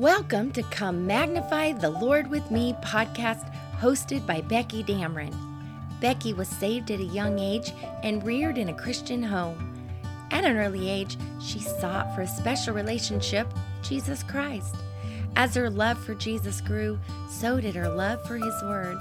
Welcome to Come Magnify the Lord with Me podcast hosted by Becky Dameron. Becky was saved at a young age and reared in a Christian home. At an early age, she sought for a special relationship, Jesus Christ. As her love for Jesus grew, so did her love for His Word.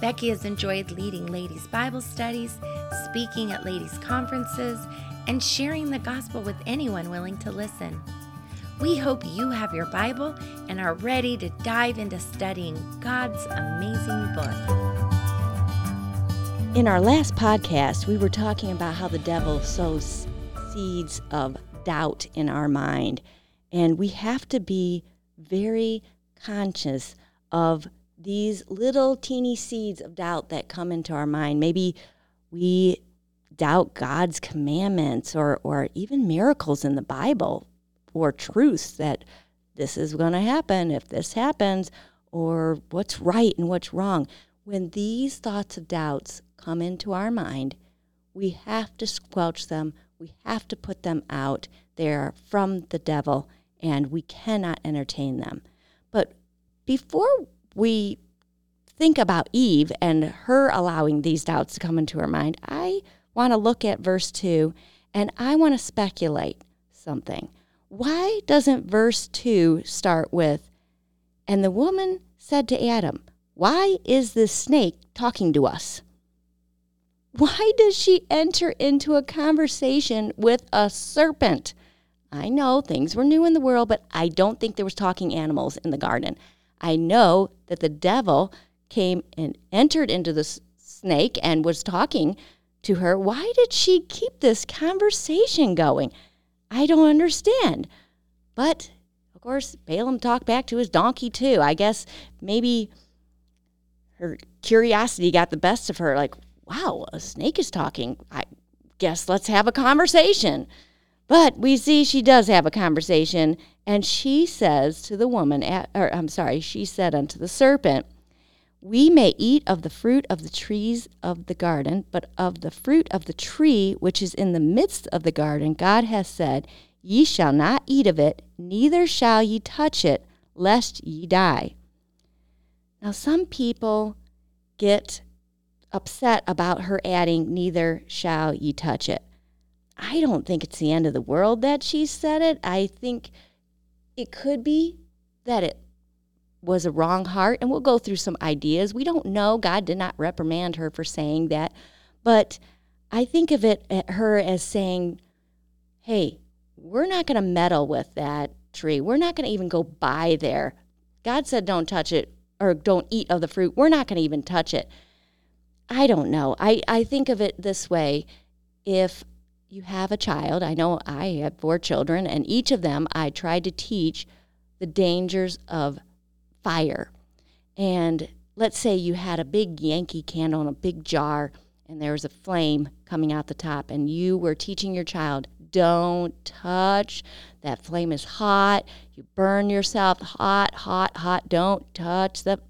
Becky has enjoyed leading ladies' Bible studies, speaking at ladies' conferences, and sharing the gospel with anyone willing to listen. We hope you have your Bible and are ready to dive into studying God's amazing book. In our last podcast, we were talking about how the devil sows seeds of doubt in our mind. And we have to be very conscious of these little teeny seeds of doubt that come into our mind. Maybe we doubt God's commandments or, or even miracles in the Bible or truths that this is going to happen if this happens or what's right and what's wrong. When these thoughts of doubts come into our mind, we have to squelch them. We have to put them out. They are from the devil, and we cannot entertain them. But before we think about Eve and her allowing these doubts to come into her mind, I want to look at verse 2 and I want to speculate something. Why doesn't verse 2 start with, and the woman said to Adam, Why is this snake talking to us? Why does she enter into a conversation with a serpent? I know things were new in the world, but I don't think there was talking animals in the garden. I know that the devil came and entered into the snake and was talking to her. Why did she keep this conversation going? I don't understand. But of course, Balaam talked back to his donkey too. I guess maybe her curiosity got the best of her. Like, wow, a snake is talking. I guess let's have a conversation. But we see she does have a conversation, and she says to the woman, or I'm sorry, she said unto the serpent, We may eat of the fruit of the trees of the garden, but of the fruit of the tree which is in the midst of the garden, God has said, Ye shall not eat of it, neither shall ye touch it, lest ye die. Now, some people get upset about her adding, Neither shall ye touch it. I don't think it's the end of the world that she said it. I think it could be that it was a wrong heart, and we'll go through some ideas. We don't know. God did not reprimand her for saying that. But I think of it at her as saying, Hey, we're not going to meddle with that tree. We're not going to even go by there. God said, Don't touch it or don't eat of the fruit. We're not going to even touch it. I don't know. I, I think of it this way if you have a child, I know I have four children, and each of them I tried to teach the dangers of fire. And let's say you had a big Yankee candle in a big jar, and there was a flame coming out the top, and you were teaching your child, don't touch. That flame is hot. You burn yourself hot, hot, hot. Don't touch the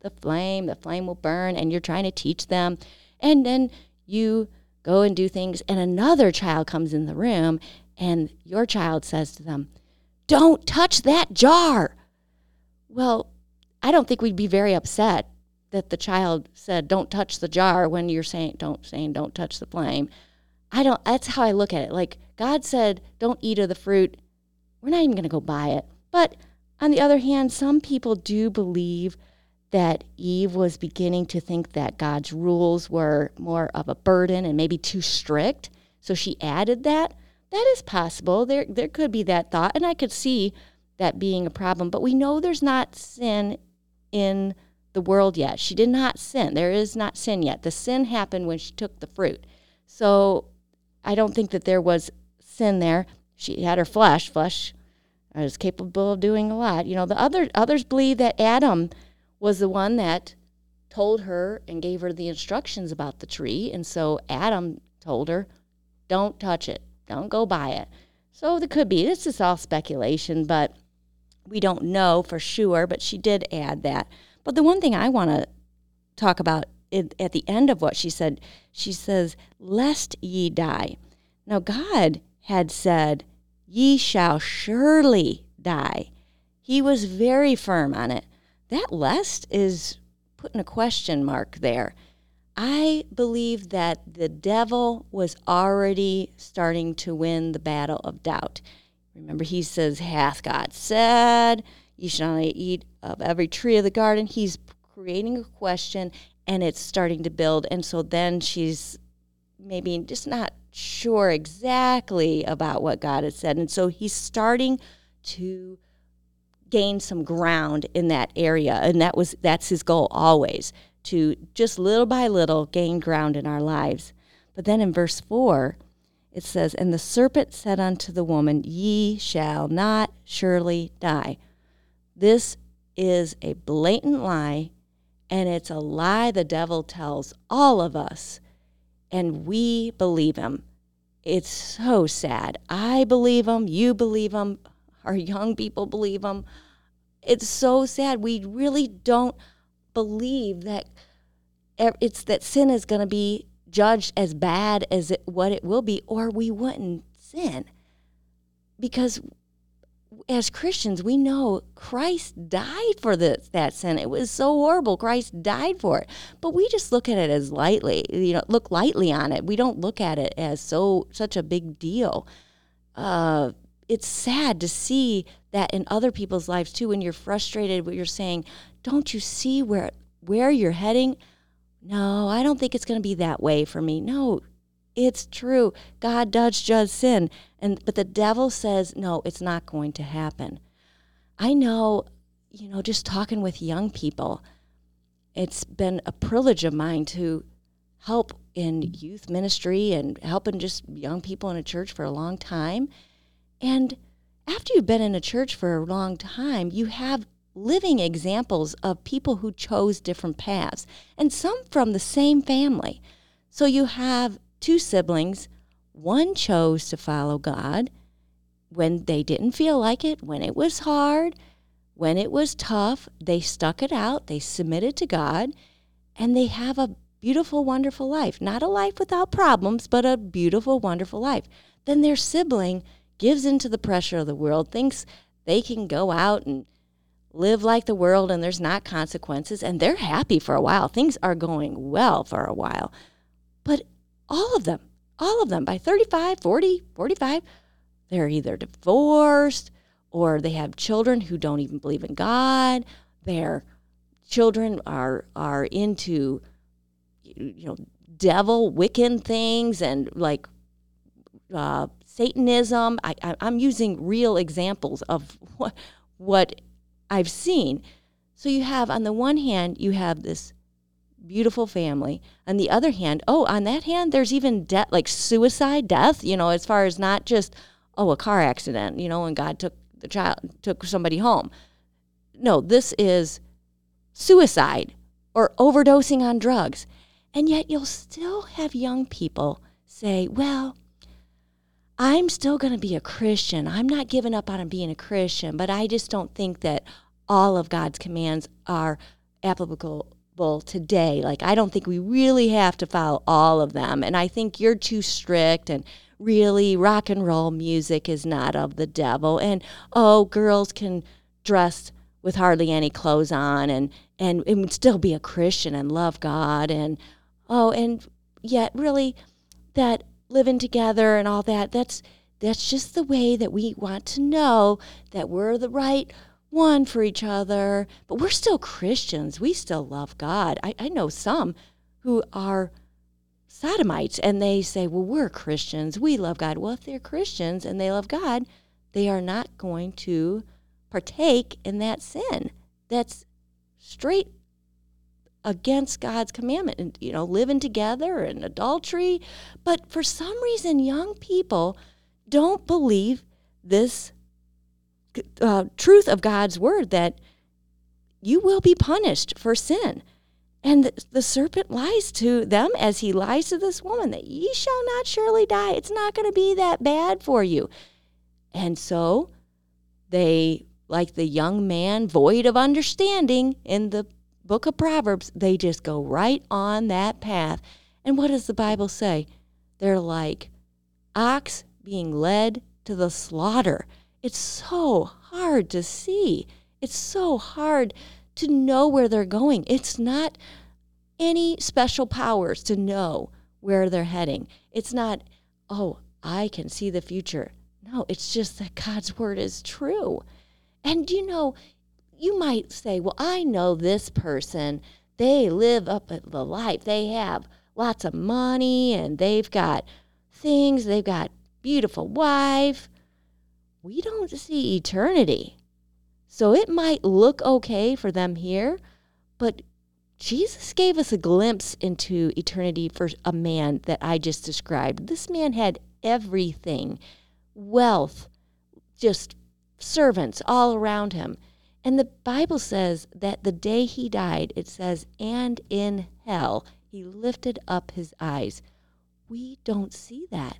the flame, the flame will burn, and you're trying to teach them. And then you go and do things, and another child comes in the room, and your child says to them, Don't touch that jar. Well, I don't think we'd be very upset that the child said, Don't touch the jar when you're saying, Don't saying, Don't touch the flame. I don't, that's how I look at it. Like God said, Don't eat of the fruit. We're not even going to go by it. But on the other hand, some people do believe that Eve was beginning to think that God's rules were more of a burden and maybe too strict. So she added that. That is possible. There, there could be that thought, and I could see that being a problem. But we know there's not sin in the world yet. She did not sin. There is not sin yet. The sin happened when she took the fruit. So I don't think that there was sin there. She had her flesh. Flesh is capable of doing a lot. You know, the other others believe that Adam was the one that told her and gave her the instructions about the tree. And so Adam told her, don't touch it, don't go by it. So there could be, this is all speculation, but we don't know for sure, but she did add that. But the one thing I want to talk about at the end of what she said, she says, Lest ye die. Now, God had said, Ye shall surely die. He was very firm on it. That lest is putting a question mark there. I believe that the devil was already starting to win the battle of doubt. Remember, he says, Hath God said, You shall not eat of every tree of the garden? He's creating a question and it's starting to build. And so then she's maybe just not sure exactly about what God has said. And so he's starting to gain some ground in that area. And that was that's his goal always to just little by little gain ground in our lives. But then in verse 4, it says, And the serpent said unto the woman, Ye shall not surely die. This is a blatant lie, and it's a lie the devil tells all of us, and we believe him. It's so sad. I believe him, you believe him, our young people believe him. It's so sad. We really don't believe that it's that sin is going to be judged as bad as it, what it will be, or we wouldn't sin. Because as Christians, we know Christ died for this, that sin. It was so horrible. Christ died for it, but we just look at it as lightly. You know, look lightly on it. We don't look at it as so such a big deal. Uh, it's sad to see that in other people's lives too. When you're frustrated, what you're saying, don't you see where where you're heading? No, I don't think it's going to be that way for me. No, it's true. God does judge sin, and but the devil says no, it's not going to happen. I know, you know, just talking with young people, it's been a privilege of mine to help in youth ministry and helping just young people in a church for a long time. And after you've been in a church for a long time, you have living examples of people who chose different paths, and some from the same family. So you have two siblings. One chose to follow God when they didn't feel like it, when it was hard, when it was tough. They stuck it out, they submitted to God, and they have a beautiful, wonderful life. Not a life without problems, but a beautiful, wonderful life. Then their sibling gives into the pressure of the world, thinks they can go out and live like the world and there's not consequences and they're happy for a while. Things are going well for a while. But all of them, all of them by 35, 40, 45, they're either divorced or they have children who don't even believe in God. Their children are are into you know devil Wiccan things and like uh, Satanism. I, I, I'm using real examples of what what I've seen. So you have, on the one hand, you have this beautiful family. On the other hand, oh, on that hand, there's even death, like suicide, death, you know, as far as not just, oh, a car accident, you know, and God took the child, took somebody home. No, this is suicide or overdosing on drugs. And yet you'll still have young people say, well, I'm still going to be a Christian. I'm not giving up on being a Christian, but I just don't think that all of God's commands are applicable today. Like, I don't think we really have to follow all of them. And I think you're too strict and really rock and roll music is not of the devil. And oh, girls can dress with hardly any clothes on and, and, and still be a Christian and love God. And oh, and yet, really, that living together and all that. That's that's just the way that we want to know that we're the right one for each other. But we're still Christians. We still love God. I, I know some who are sodomites and they say, Well, we're Christians. We love God. Well, if they're Christians and they love God, they are not going to partake in that sin. That's straight against God's commandment and you know living together and adultery but for some reason young people don't believe this uh, truth of God's word that you will be punished for sin and the, the, serpent lies to them as he lies to this woman that ye shall not surely die it's not going to be that bad for you and so they like the young man void of understanding in the book of Proverbs, they just go right on that path. And what does the Bible say? They're like ox being led to the slaughter. It's so hard to see. It's so hard to know where they're going. It's not any special powers to know where they're heading. It's not, oh, I can see the future. No, it's just that God's word is true. And you know, you might say, well, I know this person. They live up the life. They have lots of money and they've got things. They've got beautiful wife. We don't see eternity. So it might look okay for them here, but Jesus gave us a glimpse into eternity for a man that I just described. This man had everything wealth, just servants all around him. And the Bible says that the day he died, it says, and in hell, he lifted up his eyes. We don't see that.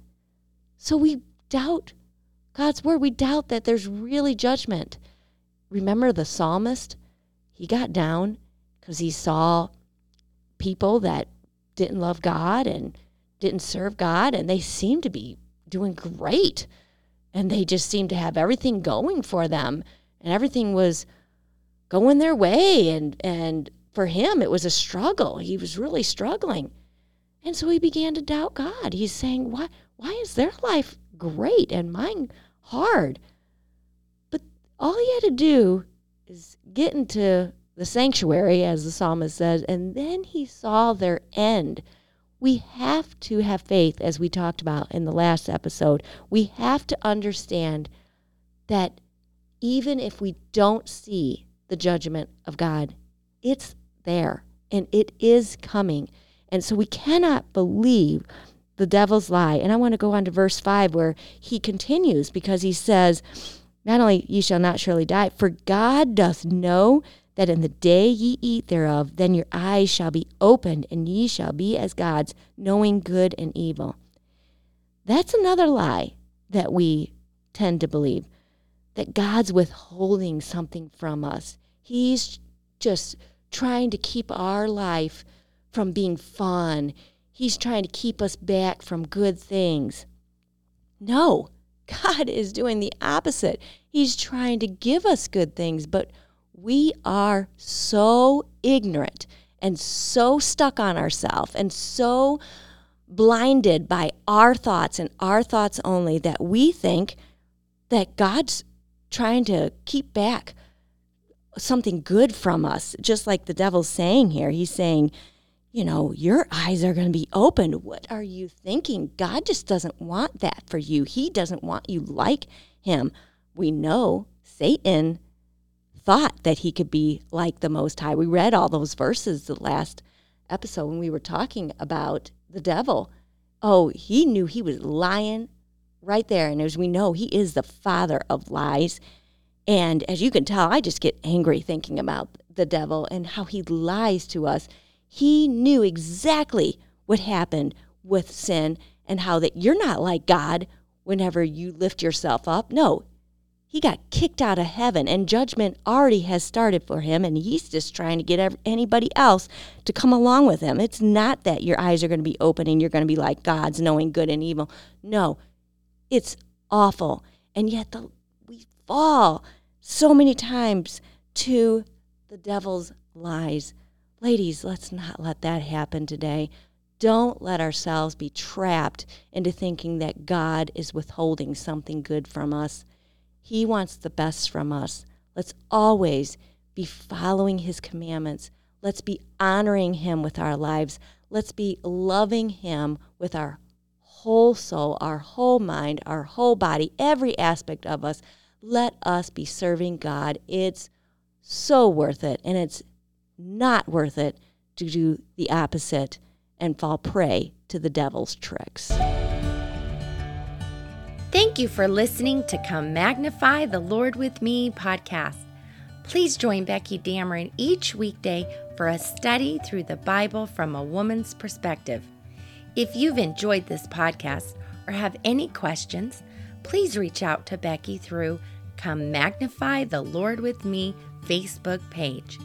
So we doubt God's word. We doubt that there's really judgment remember the psalmist? He got down because he saw people that didn't love God and didn't serve God, and they seemed to be doing great. And they just seemed to have everything going for them, and everything was going their way. And, and for him, it was a struggle. He was really struggling. And so he began to doubt God. He's saying, Why, why is their life great and mine hard? But all he had to do is get into the sanctuary, as the psalmist says, and then he saw their end. We have to have faith, as we talked about in the last episode. We have to understand that even if we don't see the judgment of God, it's there and it is coming. And so we cannot believe the devil's lie. And I want to go on to verse 5 where he continues because he says, not only ye shall not surely die, for God doth know that in the day ye eat thereof, then your eyes shall be opened, and ye shall be as gods, knowing good and evil. That's another lie that we tend to believe that God's withholding something from us. He's just trying to keep our life from being fun. He's trying to keep us back from good things. No, God is doing the opposite. He's trying to give us good things, but we are so ignorant and so stuck on ourselves and so blinded by our thoughts and our thoughts only that we think that God's trying to keep back something good from us, just like the devil's saying here. He's saying, you know, your eyes are going to be opened. What are you thinking? God just doesn't want that for you. He doesn't want you like him. We know Satan thought that he could be like the Most High. We read all those verses the last episode when we were talking about the devil. Oh, he knew he was lying right there. And as we know, he is the father of lies. And as you can tell, I just get angry thinking about the devil and how he lies to us he knew exactly what happened with sin and how that you're not like God whenever you lift yourself up. No, he got kicked out of heaven and judgment already has started for him and he's just trying to get anybody else to come along with him. It's not that your eyes are going to be open and you're going to be like gods knowing good and evil. No it's awful. And yet the, we fall so many times to the devil's lies Ladies, let's not let that happen today. Don't let ourselves be trapped into thinking that God is withholding something good from us. He wants the best from us. Let's always be following His commandments. Let's be honoring Him with our lives. Let's be loving Him with our whole soul, our whole mind, our whole body, every aspect of us. Let us be serving God. It's so worth it. And it's not worth it to do the opposite and fall prey to the devil's tricks. Thank you for listening to Come Magnify the Lord with Me podcast. Please join Becky Dameron each weekday for a study through the Bible from a woman's perspective. If you've enjoyed this podcast or have any questions, please reach out to Becky through Come Magnify the Lord with Me Facebook page.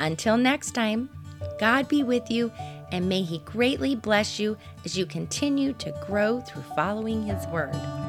Until next time, God be with you, and may He greatly bless you as you continue to grow through following His Word.